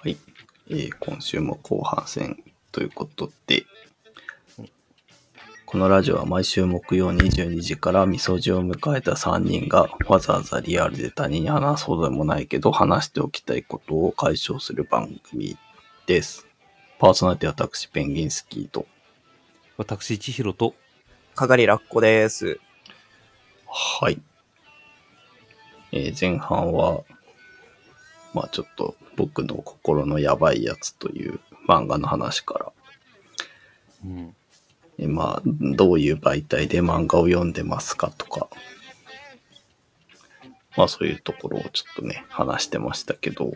はい、えー今週も後半戦ということで、このラジオは毎週木曜22時からみそじを迎えた3人がわざわざリアルで他人に話そうでもないけど話しておきたいことを解消する番組です。パーソナリティは私ペンギンスキーと。私、千尋と、かがりラッコです。はい。えー前半は、まあちょっと僕の心のやばいやつという漫画の話から、うん。えーまあどういう媒体で漫画を読んでますかとか、まあそういうところをちょっとね、話してましたけど、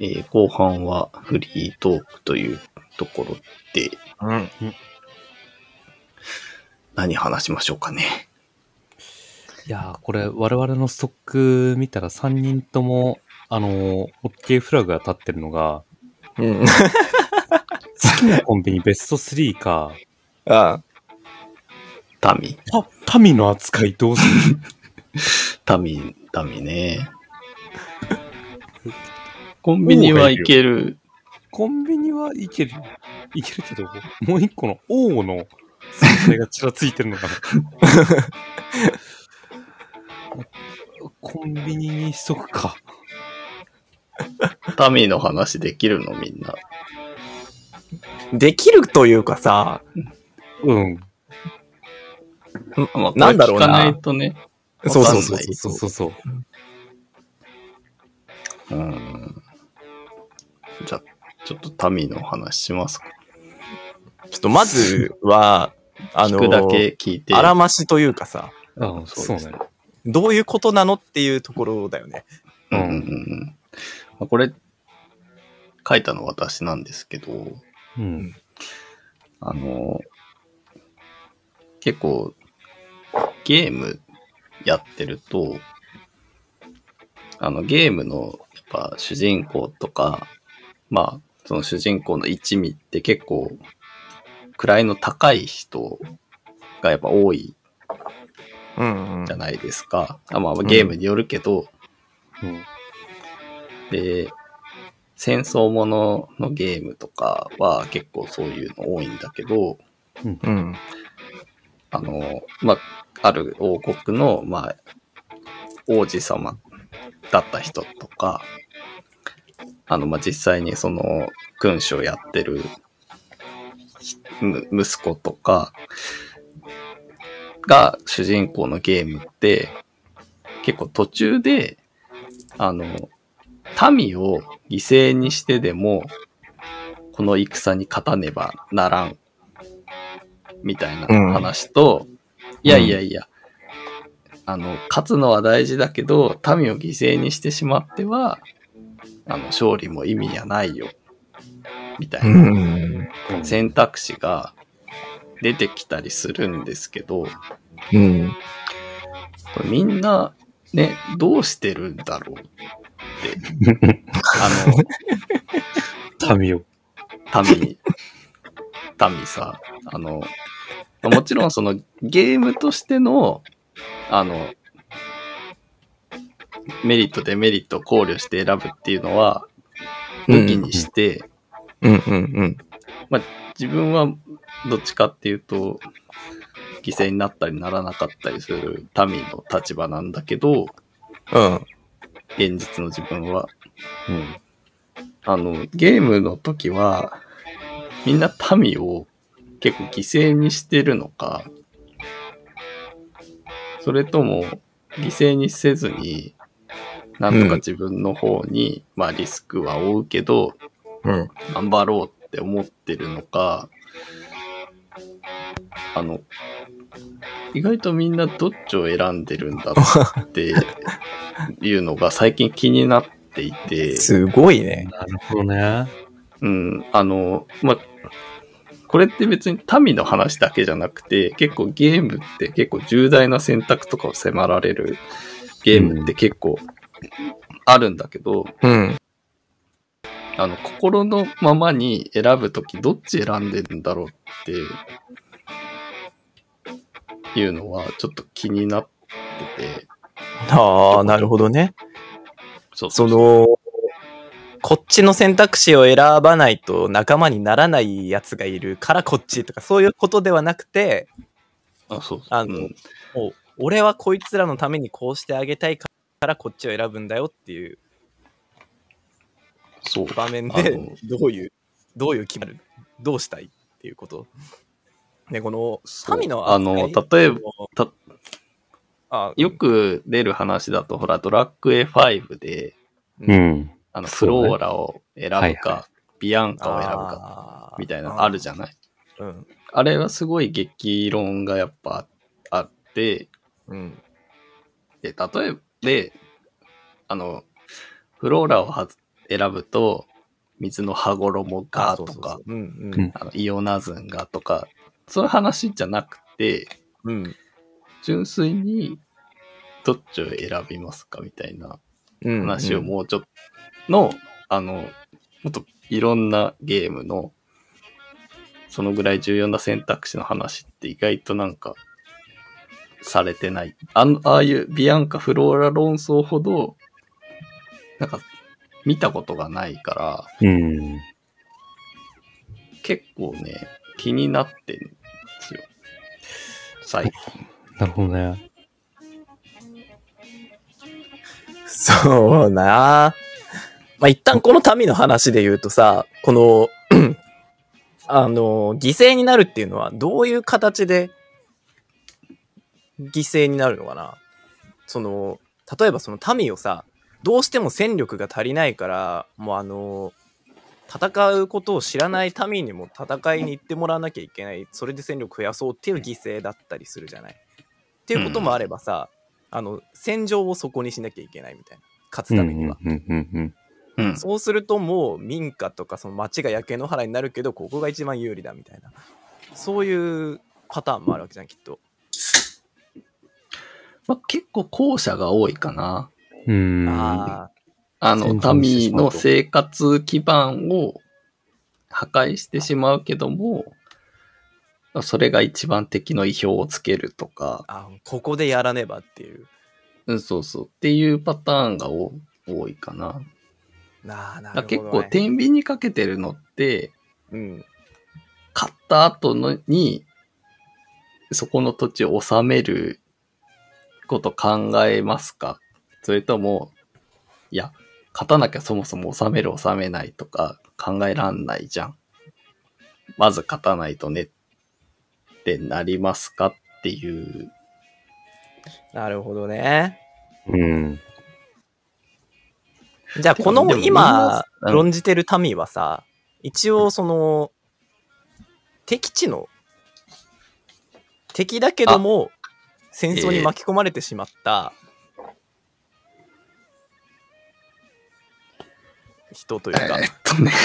えー後半はフリートークというところでうん。何話しましょうかね。いやー、これ、我々のストック見たら3人とも、あのー、OK フラグが立ってるのが、うん。好きなコンビニベスト3か、あタミ、タ、民の扱いどうする？タミ、タミね。コンビニは行ける。コンビニはいける。いけるけど、もう一個の王の存在がちらついてるのかな？コンビニにしとくか。タミの話できるの？みんな。できるというかさ、うん。まあ、なんだろうなこれ聞かないとね。そうそうそうそうそうそう。うん。じゃあ、ちょっとタミの話しますか。ちょっとまずは、あの聞くだけ聞いて。あらましというかさ、あそですそううね。どういうことなのっていうところだよね。うんうんうん。まあ、これ、書いたの私なんですけど、うん。あの、結構、ゲームやってると、あの、ゲームの、やっぱ主人公とか、まあ、その主人公の一味って結構、位の高い人がやっぱ多いじゃ。ないですか。あまあ、ゲームによるけど、うん。で、戦争もののゲームとかは結構そういうの多いんだけど、うん。あの、まあ、ある王国の、まあ、王子様だった人とか、あの、まあ、実際にその、君主をやってるむ息子とかが主人公のゲームって、結構途中で、あの、民を犠牲にしてでも、この戦に勝たねばならん、みたいな話と、いやいやいや、あの、勝つのは大事だけど、民を犠牲にしてしまっては、あの、勝利も意味がないよ、みたいな選択肢が出てきたりするんですけど、うん。これみんな、ね、どうしてるんだろうって、あ民を。の、民、民さ、あの、もちろんそのゲームとしての、あの、メリット、デメリットを考慮して選ぶっていうのは、抜きにして、うん、うん、うん。自分はどっちかっていうと、犠牲になったりならなかったりする民の立場なんだけど、うん。現実の自分は。うん。あの、ゲームの時は、みんな民を結構犠牲にしてるのか、それとも犠牲にせずに、なんとか自分の方に、まあリスクは負うけど、うん。頑張ろうって思ってるのか、あの、意外とみんなどっちを選んでるんだって いうのが最近気になっていて、すごいね。なるほどね。うん、あの、まあ、これって別に民の話だけじゃなくて、結構ゲームって結構重大な選択とかを迫られるゲームって結構あるんだけど、うん。あの、心のままに選ぶときどっち選んでるんだろうっていうのはちょっと気になってて、ああ、なるほどね。そうその、こっちの選択肢を選ばないと仲間にならないやつがいるからこっちとかそういうことではなくて、あ、そうあのうん。俺はこいつらのためにこうしてあげたいからこっちを選ぶんだよっていう。そう。場面でどういう、どういう決まる、どうしたいっていうこと？ね、この神のあの例えばたあよ、く出る話だと、ほら、ドラッグ A5 で、うん。うん。あの、フローラを選ぶか、はいはビアンカを選ぶか、みたいなのあるじゃない？うん。あれはすごい激論がやっぱあって、うん。で、例えば、で、あの、フローラをはず選ぶと、水の羽衣がとかイオナズンがとか、そういう話じゃなくて、うん。純粋にどっちを選びますかみたいなうん。話をもうちょっとの、あの、もっといろんなゲームの、そのぐらい重要な選択肢の話って意外となんか、されてない。あの、ああいうビアンカ・フローラ論争ほど、なんか、見たことがないから、うん。結構ね、気になってんですよ。最近。なるほどね。そうなまあ、一旦この民の話で言うとさ、この、あの、犠牲になるっていうのはどういう形で犠牲になるのかなその、例えばその民をさ、どうしても戦力が足りないから、もうあの、戦うことを知らない民にも戦いに行ってもらわなきゃいけない。それで戦力増やそうっていう犠牲だったりするじゃない。っていうこともあればさ、あの、戦場をそこにしなきゃいけないみたいな。勝つためには。うんうんうんうんうん。そうするともう民家とかその町が焼け野原になるけど、ここが一番有利だみたいな。そういうパターンもあるわけじゃん、きっと。まあ、結構後者が多いかな。うん。うん。ああの、民の生活基盤を破壊してしまうけども、それが一番敵の意表をつけるとか、あ、ここでやらねばっていう。うん、そうそう、っていうパターンが多多いかな。なあ、なるほど、ね。結構天秤にかけてるのって、うん。買った後のに、そこの土地を治めること考えますか？それとも、いや、勝たなきゃそもそも治める治めないとか考えらんないじゃん。まず勝たないとねってなりますかっていう。なるほどね。うん。じゃあ、この今、うん論じてる民はさ、一応その、敵地の、敵だけども、戦争に巻き込まれてしまった、人というか、えっとね。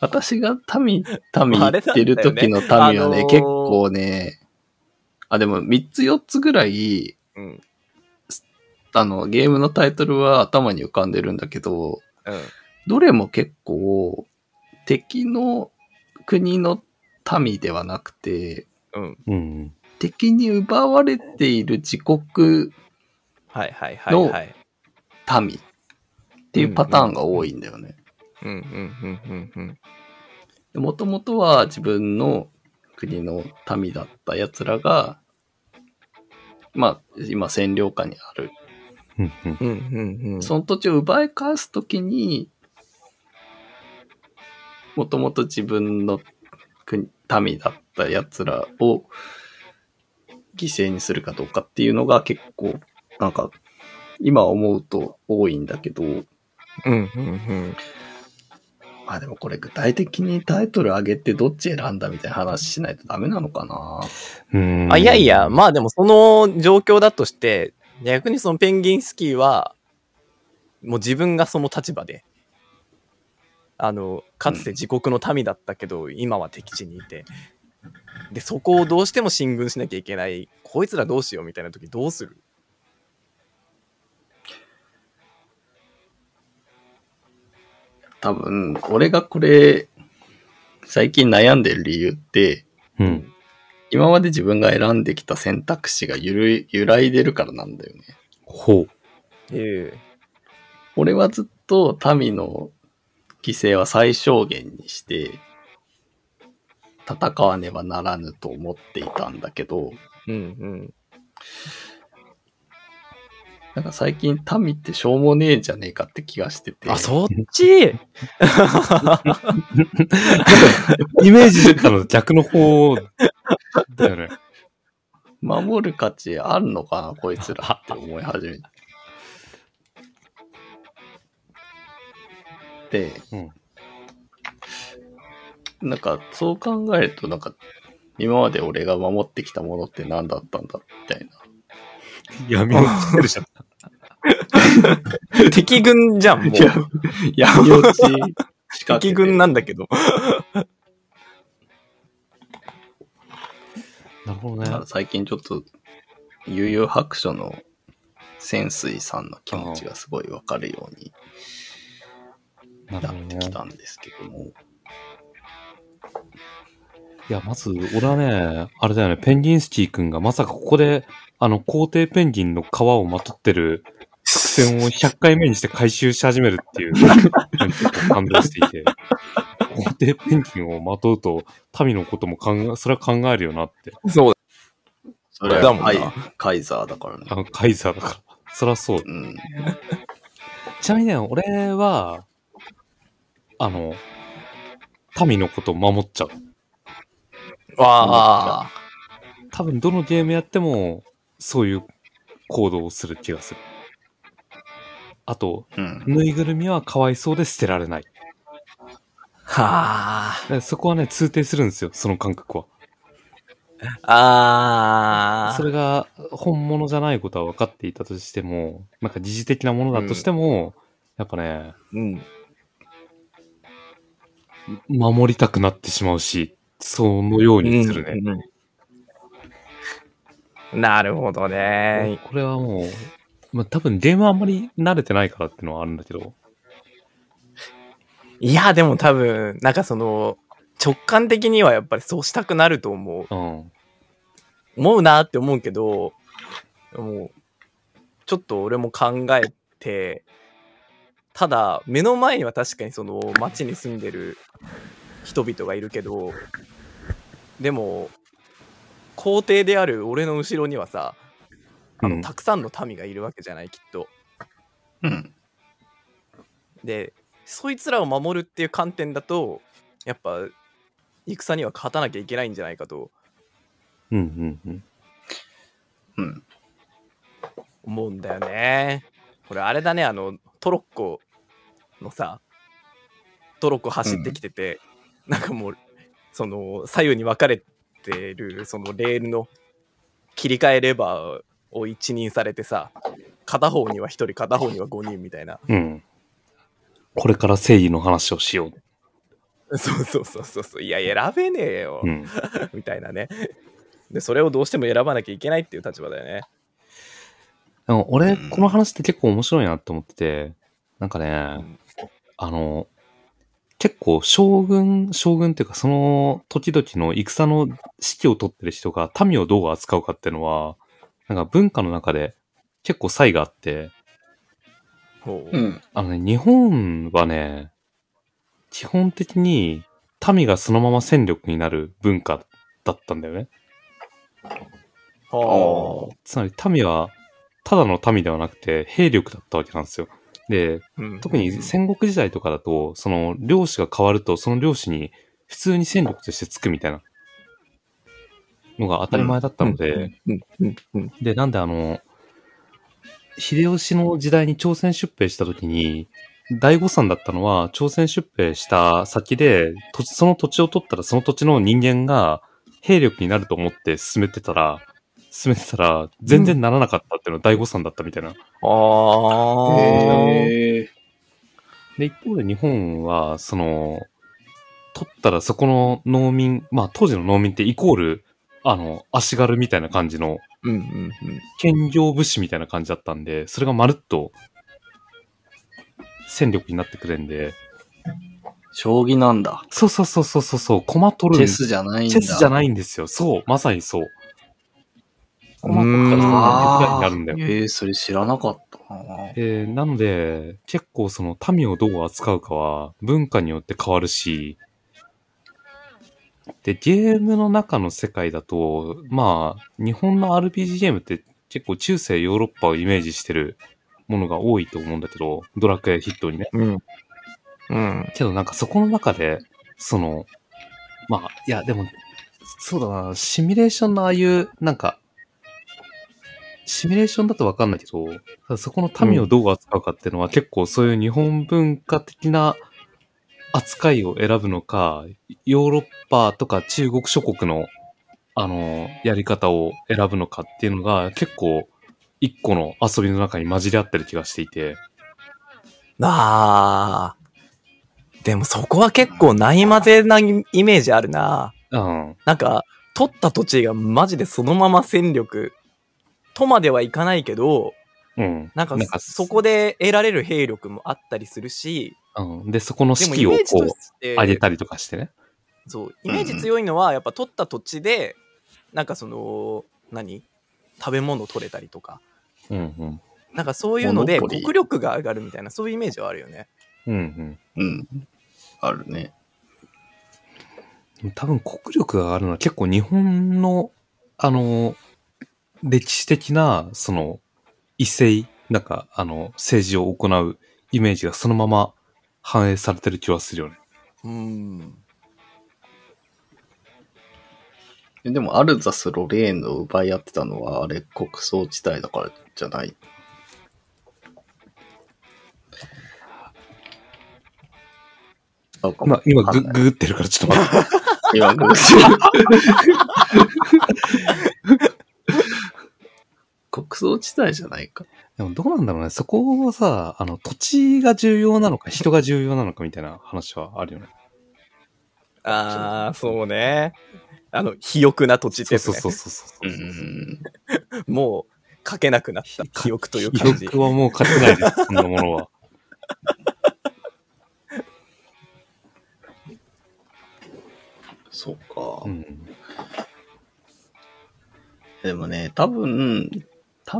私が民、民言ってる時の民はね、あれなんだよね結構ね、あ、でも3つ4つぐらい、うん、あの、ゲームのタイトルは頭に浮かんでるんだけど、うん、どれも結構、敵の国の民ではなくて、うん。うん。敵に奪われている自国はいはいはいはい。民っていうパターンが多いんだよね。うんうんうんうんうん。もともとは自分の国の民だった奴らが、まあ、今占領下にある。その土地を奪い返すときに、もともと自分の国、民だった奴らを犠牲にするかどうかっていうのが結構、なんか、今思うと多いんだけど、うんうんうん。まあでもこれ具体的にタイトル上げてどっち選んだみたいな話しないとダメなのかなうん。あ、いやいや、まあでもその状況だとして、逆にそのペンギンスキーは、もう自分がその立場で、あの、かつて自国の民だったけど、今は敵地にいて、で、そこをどうしても進軍しなきゃいけない、こいつらどうしようみたいな時どうする多分、俺がこれ、最近悩んでる理由って、うん。今まで自分が選んできた選択肢がゆるい揺らいでるからなんだよね。ほう。ええ俺はずっと民の犠牲は最小限にして、戦わねばならぬと思っていたんだけど、うんうん。なんか最近民ってしょうもねえんじゃねえかって気がしてて。あ、そっち？イメージしてたのと逆の方だよね。守る価値あるのかな、こいつらって思い始めて。で、うんなんかそう考えると、なんか今まで俺が守ってきたものって何だったんだみたいな。闇落ちてるじゃん。敵軍じゃん、もう。闇落ち仕掛けて敵軍なんだけど。なるほどね最近ちょっと、悠々白書の潜水さんの気持ちがすごいわかるようになってきたんですけども。いや、まず、俺はね、あれだよね、ペンギンスキー君がまさかここで、あの、皇帝ペンギンの皮をまとってる作戦を100回目にして回収し始めるっていう、感動していて、皇帝ペンギンをまとうと、民のことも考え、それは考えるよなって。そうそれだもんなはカイカイザーだからね。あの、カイザーだから。そりゃそう。うん。ちなみにね、俺は、あの、民のことを守っちゃう。わあ。多分どのゲームやっても、そういう行動をする気がする。あと、うん。ぬいぐるみはかわいそうで捨てられない。はでそこはね、通底するんですよ、その感覚は。あ。ああ。それが本物じゃないことは分かっていたとしても、なんか疑似的なものだとしても、やっぱね、うん。守りたくなってしまうし、そのようにするね。うんうんなるほどね。これはもう、まあ、多分ゲームはあんまり慣れてないからっていうのはあるんだけど、いや、でも多分、なんかその、直感的にはやっぱりそうしたくなると思う。うん。思うなって思うけど、もう、ちょっと俺も考えて、ただ、目の前には確かにその町に住んでる人々がいるけど、でも、皇帝である俺の後ろにはさ、あの、うんたくさんの民がいるわけじゃない、きっと。うん。で、そいつらを守るっていう観点だと、やっぱ、戦には勝たなきゃいけないんじゃないかとうんうんうん。うん。思うんだよね。これあれだね、あの、トロッコのさ、トロッコ走ってきてて、なんかもう、その、左右に分かれてる、そのレールの切り替えレバーを一任されてさ、片方には1人、片方には5人みたいな。うん。これから正義の話をしよそうそうそうそうそう、いや、選べねえよ、う。うん。みたいなね。で、それをどうしても選ばなきゃいけないっていう立場だよね。でも俺、この話って結構面白いなって思ってて、なんかね、んあの、結構将軍、将軍っていうかその時々の戦の指揮を取ってる人が民をどう扱うかっていうのは、なんか文化の中で結構差異があって、ほううん。あのね、日本はね、基本的に民がそのまま戦力になる文化だったんだよね。はあつまり民はただの民ではなくて兵力だったわけなんですよ。で、うん特に戦国時代とかだと、その領主が変わると、その領主に普通に戦力としてつくみたいなのが当たり前だったので、うんうんうんで、なんであの、秀吉の時代に朝鮮出兵した時に、大誤算だったのは、朝鮮出兵した先で、その土地を取ったらその土地の人間が兵力になると思って進めてたら、進めてたら、全然ならなかったっていうのは大誤算だったみたいな。ああ。へえ。で、一方で日本は、その、取ったらそこの農民、まあ当時の農民ってイコール、あの、足軽みたいな感じの、うんうんうん。兼業武士みたいな感じだったんで、それがまるっと、戦力になってくれんで、将棋なんだ。そうそうそうそうそうそう、駒取る。チェスじゃないんだ。チェスじゃないんですよ。そう、まさにそう。駒取ったらうーん手伝いになるんだよ。ええそれ知らなかったえーなので、結構その民をどう扱うかは文化によって変わるし、で、ゲームの中の世界だと、まあ、日本の RPG ゲームって結構中世ヨーロッパをイメージしてるものが多いと思うんだけど、ドラクエヒットにね。うん。うん。けどなんかそこの中で、その、まあ、いや、でも、そうだな、シミュレーションのああいう、なんか、シミュレーションだとわかんないけど、そこの民をどう扱うかっていうのは、結構そういう日本文化的な扱いを選ぶのか、ヨーロッパとか中国諸国の、あの、やり方を選ぶのかっていうのが、結構、一個の遊びの中に混じり合ってる気がしていて、あー。でもそこは結構ない混ぜなイメージあるな。うん。なんか、取った土地がマジでそのまま戦力とまではいかないけど、うん。なんかなんかそこで得られる兵力もあったりするし、うん。で、そこのでも士気をこう、上げたりとかしてね。そう、イメージ強いのはやっぱ取った土地で、なんかその、何？食べ物取れたりとか、うんうん。なんかそういうので国力が上がるみたいな、そういうイメージはあるよね。うんうん。あるね。うん。多分国力が上がるのは結構日本の、あの、歴史的な、その、異性、なんか、あの、政治を行うイメージがそのまま反映されてる気はするよね。うん。でも、アルザス・ロレーヌを奪い合ってたのは、あれ、国葬地帯だからじゃない？まあ、今ググってるからちょっと待って。今ググってる 国葬地帯じゃないか。でもどうなんだろうね。そこはさ、あの、土地が重要なのか、人が重要なのかみたいな話はあるよね。ああ、そうね。あの、肥沃な土地ってね。そうそうそうそう。うん。もう、書けなくなった。肥沃という記感じ。憶はもう勝てないです、そんなものは。そうか。うん。でもね、多分、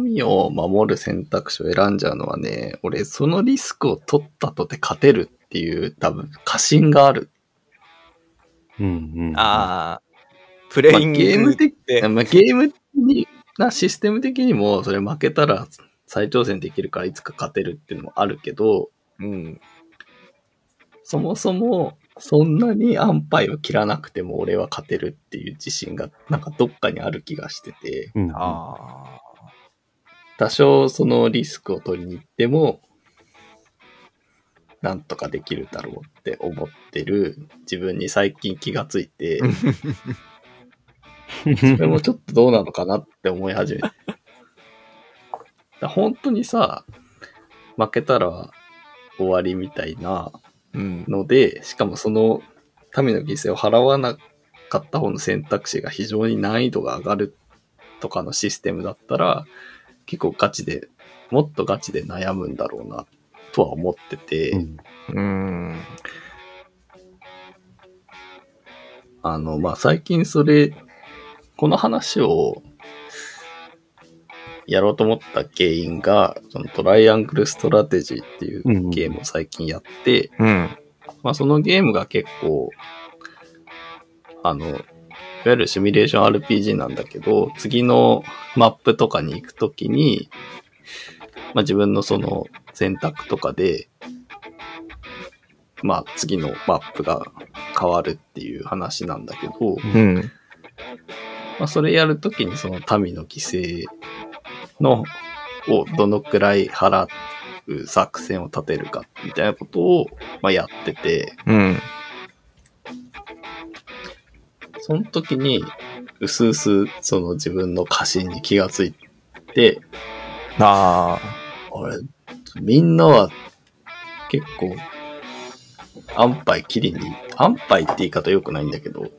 民を守る選択肢を選んじゃうのはね、俺、そのリスクを取ったとて勝てるっていう、多分、過信がある。うんうん。ああ、プレまあ、イングゲーム的で、まあ、ゲームになシステム的にも、それ負けたら再挑戦できるからいつか勝てるっていうのもあるけど、うん。そもそも、そんなに安牌を切らなくても俺は勝てるっていう自信が、なんかどっかにある気がしてて、うん。あ多少そのリスクを取りに行っても、なんとかできるだろうって思ってる自分に最近気がついて、それもちょっとどうなのかなって思い始めて。だ本当にさ、負けたら終わりみたいなあ。うん。ので、しかもその民の犠牲を払わなかった方の選択肢が非常に難易度が上がるとかのシステムだったら、結構ガチで、もっとガチで悩むんだろうな、とは思ってて、うんうん。あの、まあ、最近それ、この話を、やろうと思った原因が、そのトライアングルストラテジーっていううんゲームを最近やって、うん。まあ、そのゲームが結構、あの、いわゆるシミュレーション RPG なんだけど、次のマップとかに行くときに、まあ、自分のその選択とかで、まあ、次のマップが変わるっていう話なんだけど、うん。まあ、それやるときにその民の犠牲の、をどのくらい払う作戦を立てるかみたいなことを、まあ、やってて、うん。その時に、うすうす、その自分の過信に気がついて、ああれ、みんなは結構、安牌切りに、安牌って言い方良くないんだけど、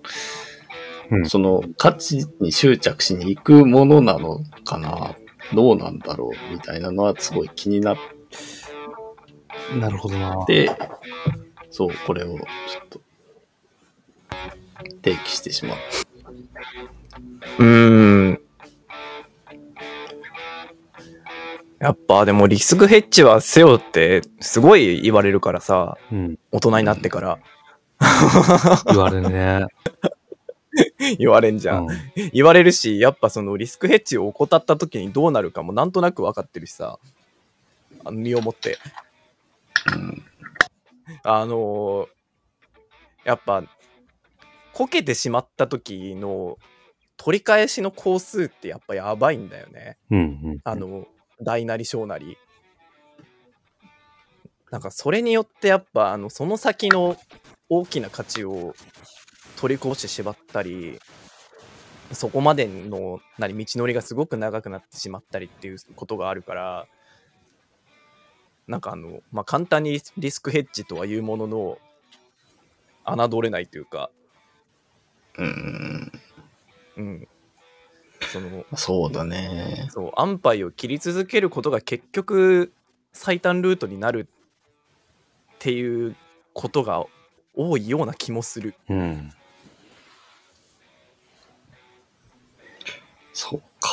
うんその価値に執着しに行くものなのかなどうなんだろうみたいなのはすごい気になっなるほどな。て、そう、これをちょっと、提起してしまう。あ。うん。いやっぱでもリスクヘッジはせよってすごい言われるからさ、うん。大人になってから言われるね。言われんじゃん。うん。言われるし、やっぱそのリスクヘッジを怠った時にどうなるかもなんとなく分かってるしさ、あの身をもって。うん。あのーやっぱ、こけてしまった時の取り返しの工数ってやっぱやばいんだよね。うんうん。あの、大なり小なり。なんかそれによってやっぱあのその先の大きな価値を取り越してしまったりそこまでの何道のりがすごく長くなってしまったりっていうことがあるからなんかあのまあ簡単にリスクヘッジとはいうものの侮れないというかうん。うんそのそうだね。そう安牌を切り続けることが結局最短ルートになるっていうことが多いような気もする。うん。そうか。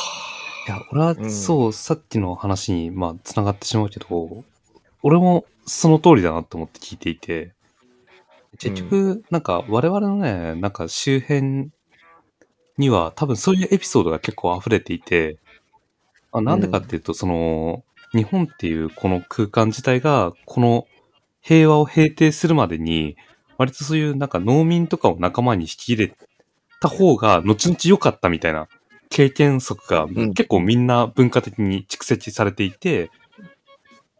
いや、俺は、うんそう、さっきの話に、まあ、繋がってしまうけど、俺もその通りだなと思って聞いていて、結局、なんか、我々のね、なんか周辺には、多分そういうエピソードが結構溢れていて、あなんでかっていうと、その、日本っていうこの空間自体が、この平和を平定するまでに、割とそういうなんか農民とかを仲間に引き入れた方が、後々良かったみたいな経験則がん。結構みんな文化的に蓄積されていて、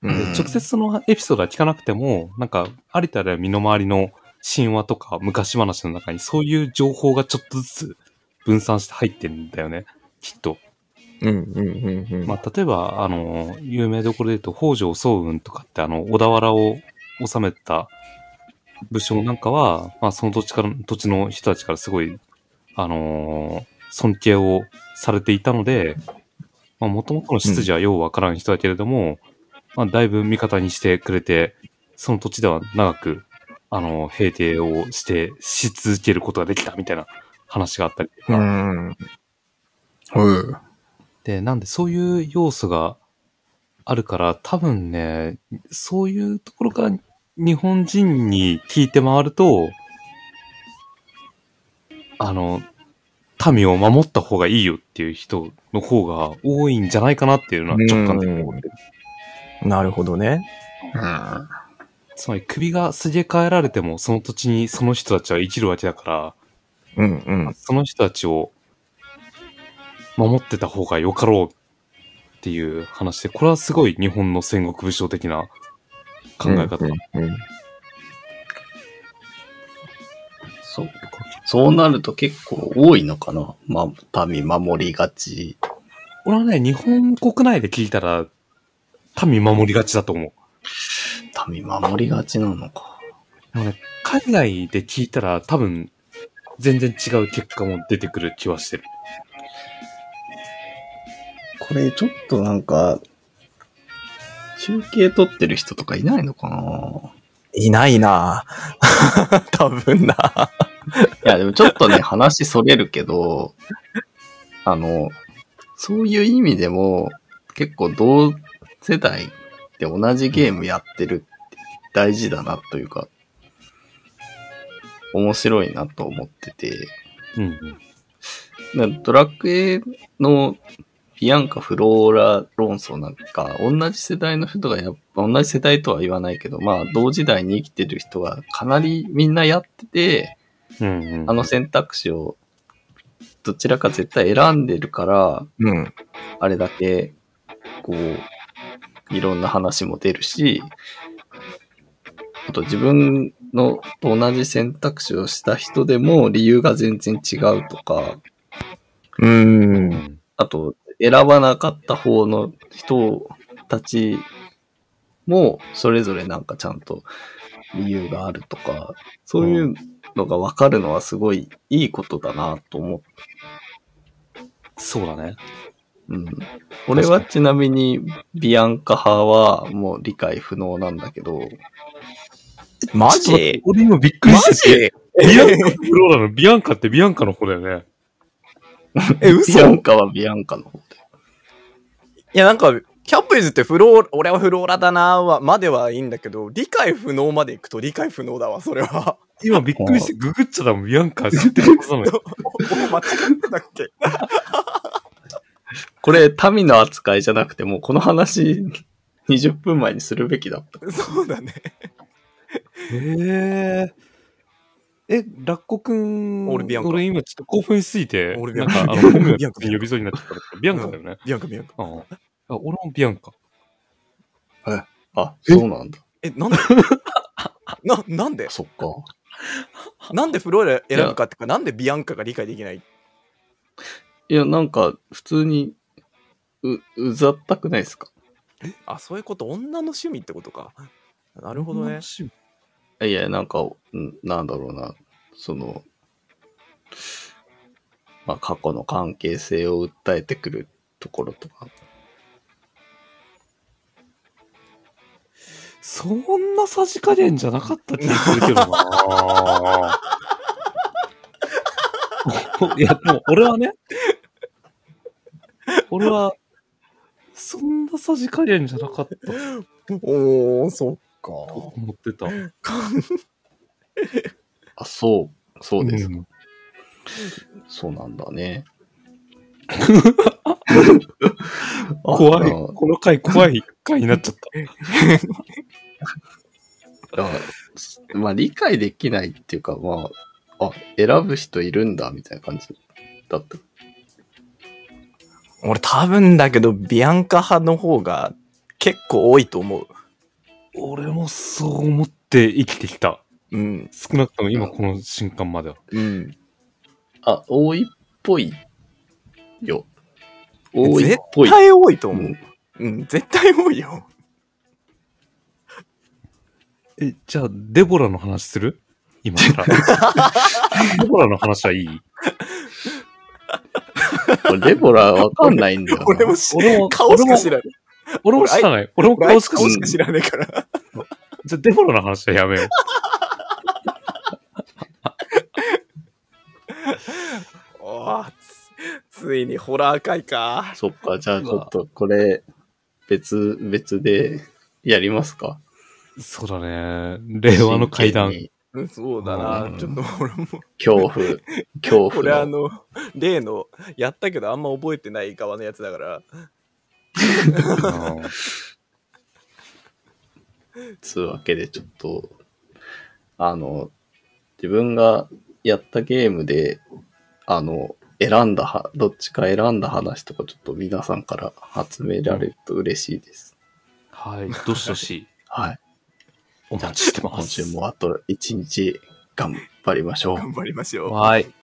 うで直接そのエピソードは聞かなくても、なんか、ありとあらゆる身の回りの神話とか昔話の中にそういう情報がちょっとずつ分散して入ってるんだよね。きっと。うんうんうんうん。まあ、例えば、あの、有名どころで言うと、北条早雲とかって、あの、小田原を治めた武将なんかは、まあ、その土地から、土地の人たちからすごい、あのー尊敬をされていたので、まあ、もともとの出自はようわからん人だけれども、まあ、だいぶ味方にしてくれて、その土地では長く、あの、平定をして、し続けることができたみたいな話があったりとか、うん。うん。で、なんでそういう要素があるから、多分ね、そういうところから日本人に聞いて回ると、あの、民を守った方がいいよっていう人の方が多いんじゃないかなっていうのは直感的に思ってる。なるほどね。うん。つまり首がすげ替えられてもその土地にその人たちは生きるわけだから、うんうん。その人たちを守ってた方がよかろうっていう話で、これはすごい日本の戦国武将的な考え方。うんうんそうか。そうなると結構多いのかな。まあ、民守りがち。俺はね、日本国内で聞いたら、民守りがちだと思う。民守りがちなのか。でもね、海外で聞いたら多分、全然違う結果も出てくる気はしてる。これちょっとなんか、中継撮ってる人とかいないのかな？いないな 多分な。いや、でもちょっとね、話それるけど、あの、そういう意味でも、結構同世代で同じゲームやってるって大事だなというか、面白いなと思ってて、うんうん。だドラクエのビアンカ、フローラ論争なんか、同じ世代の人がやっぱ、同じ世代とは言わないけど、まあ、同時代に生きてる人がかなりみんなやってて、うんうん。あの選択肢をどちらか絶対選んでるから、うん。あれだけ、こう、いろんな話も出るし、あと自分のと同じ選択肢をした人でも理由が全然違うとか、う。うんん。あと選ばなかった方の人たちもそれぞれなんかちゃんと理由があるとか、そういうのがわかるのはすごいいいことだなと思ってそうだね。うん。俺はちなみにビアンカ派はもう理解不能なんだけど、マジ？俺今びっくりマしてて。ジ？ビアンカ、フローラのビアンカってビアンカの方だよね。え、嘘？ビアンカはビアンカの方で。いや、なんか、キャップイズってフロー、俺はフローラだなは、まではいいんだけど、理解不能まで行くと理解不能だわ、それは。今びっくりしてググっちゃったもん、ビアンカ知ってるはずなのよ。俺間違ってたっけ？これ、民の扱いじゃなくて、もうこの話、20分前にするべきだった。そうだね。へえ。え、ラッコくん。俺ビアンカ俺今ちょっと興奮しすぎて、俺ビアンカなんか、あの、ンカ呼びそうになっちゃったから。ビアンカだよね。ビアンカビアンカ。あ俺もビアンカ。あ、そうなんだ。え、なんで？な、なんで？そっか。なんでフローラ選ぶかっていうか、なんでビアンカが理解できない？いや、なんか、普通に、う、うざったくないですか？あ、そういうこと、女の趣味ってことか。なるほどね。いや、なんか、んなんだろうな、その、まあ、過去の関係性を訴えてくるところとか。そんなさじ加減じゃなかった気がするけどな いや、でも俺はね、俺は、そんなさじ加減じゃなかったと おー、そっか。思ってた。あ、そう、そうですか。んそうなんだね。怖い。あこの回怖い回になっちゃった。あまあ、理解できないっていうか、まあ、あ、選ぶ人いるんだ、みたいな感じだった。俺多分だけど、ビアンカ派の方が結構多いと思う。俺もそう思って生きてきた。うん。少なくとも今この瞬間までは。うん。あ、多いっぽいよ。多いっ絶ぽい。対多いと思う。うんうん、絶対多いよ。え、じゃあ、デボラの話する？今から。デボラの話はいい？デボラわかんないんだよな。俺も知俺も、顔しか知らない。俺も知らない。俺も顔しか知らない。か知らないから。じゃあ、デボラの話はやめよう。おーつついにホラー会か。そっか、じゃあちょっとこれ、別、別でやりますかそうだね。令和の階段。そうだな。うんちょっと俺も、恐怖、恐これあ。の、例の、やったけどあんま覚えてない側のやつだから。う んつうわけでちょっと、あの、自分がやったゲームで、あの、選んだは、どっちか選んだ話とかちょっと皆さんから集められると嬉しいです。はい。どしどし、はい。お待ちしてま今す。週もあと1日頑張りましょう。頑張りましょう。はい。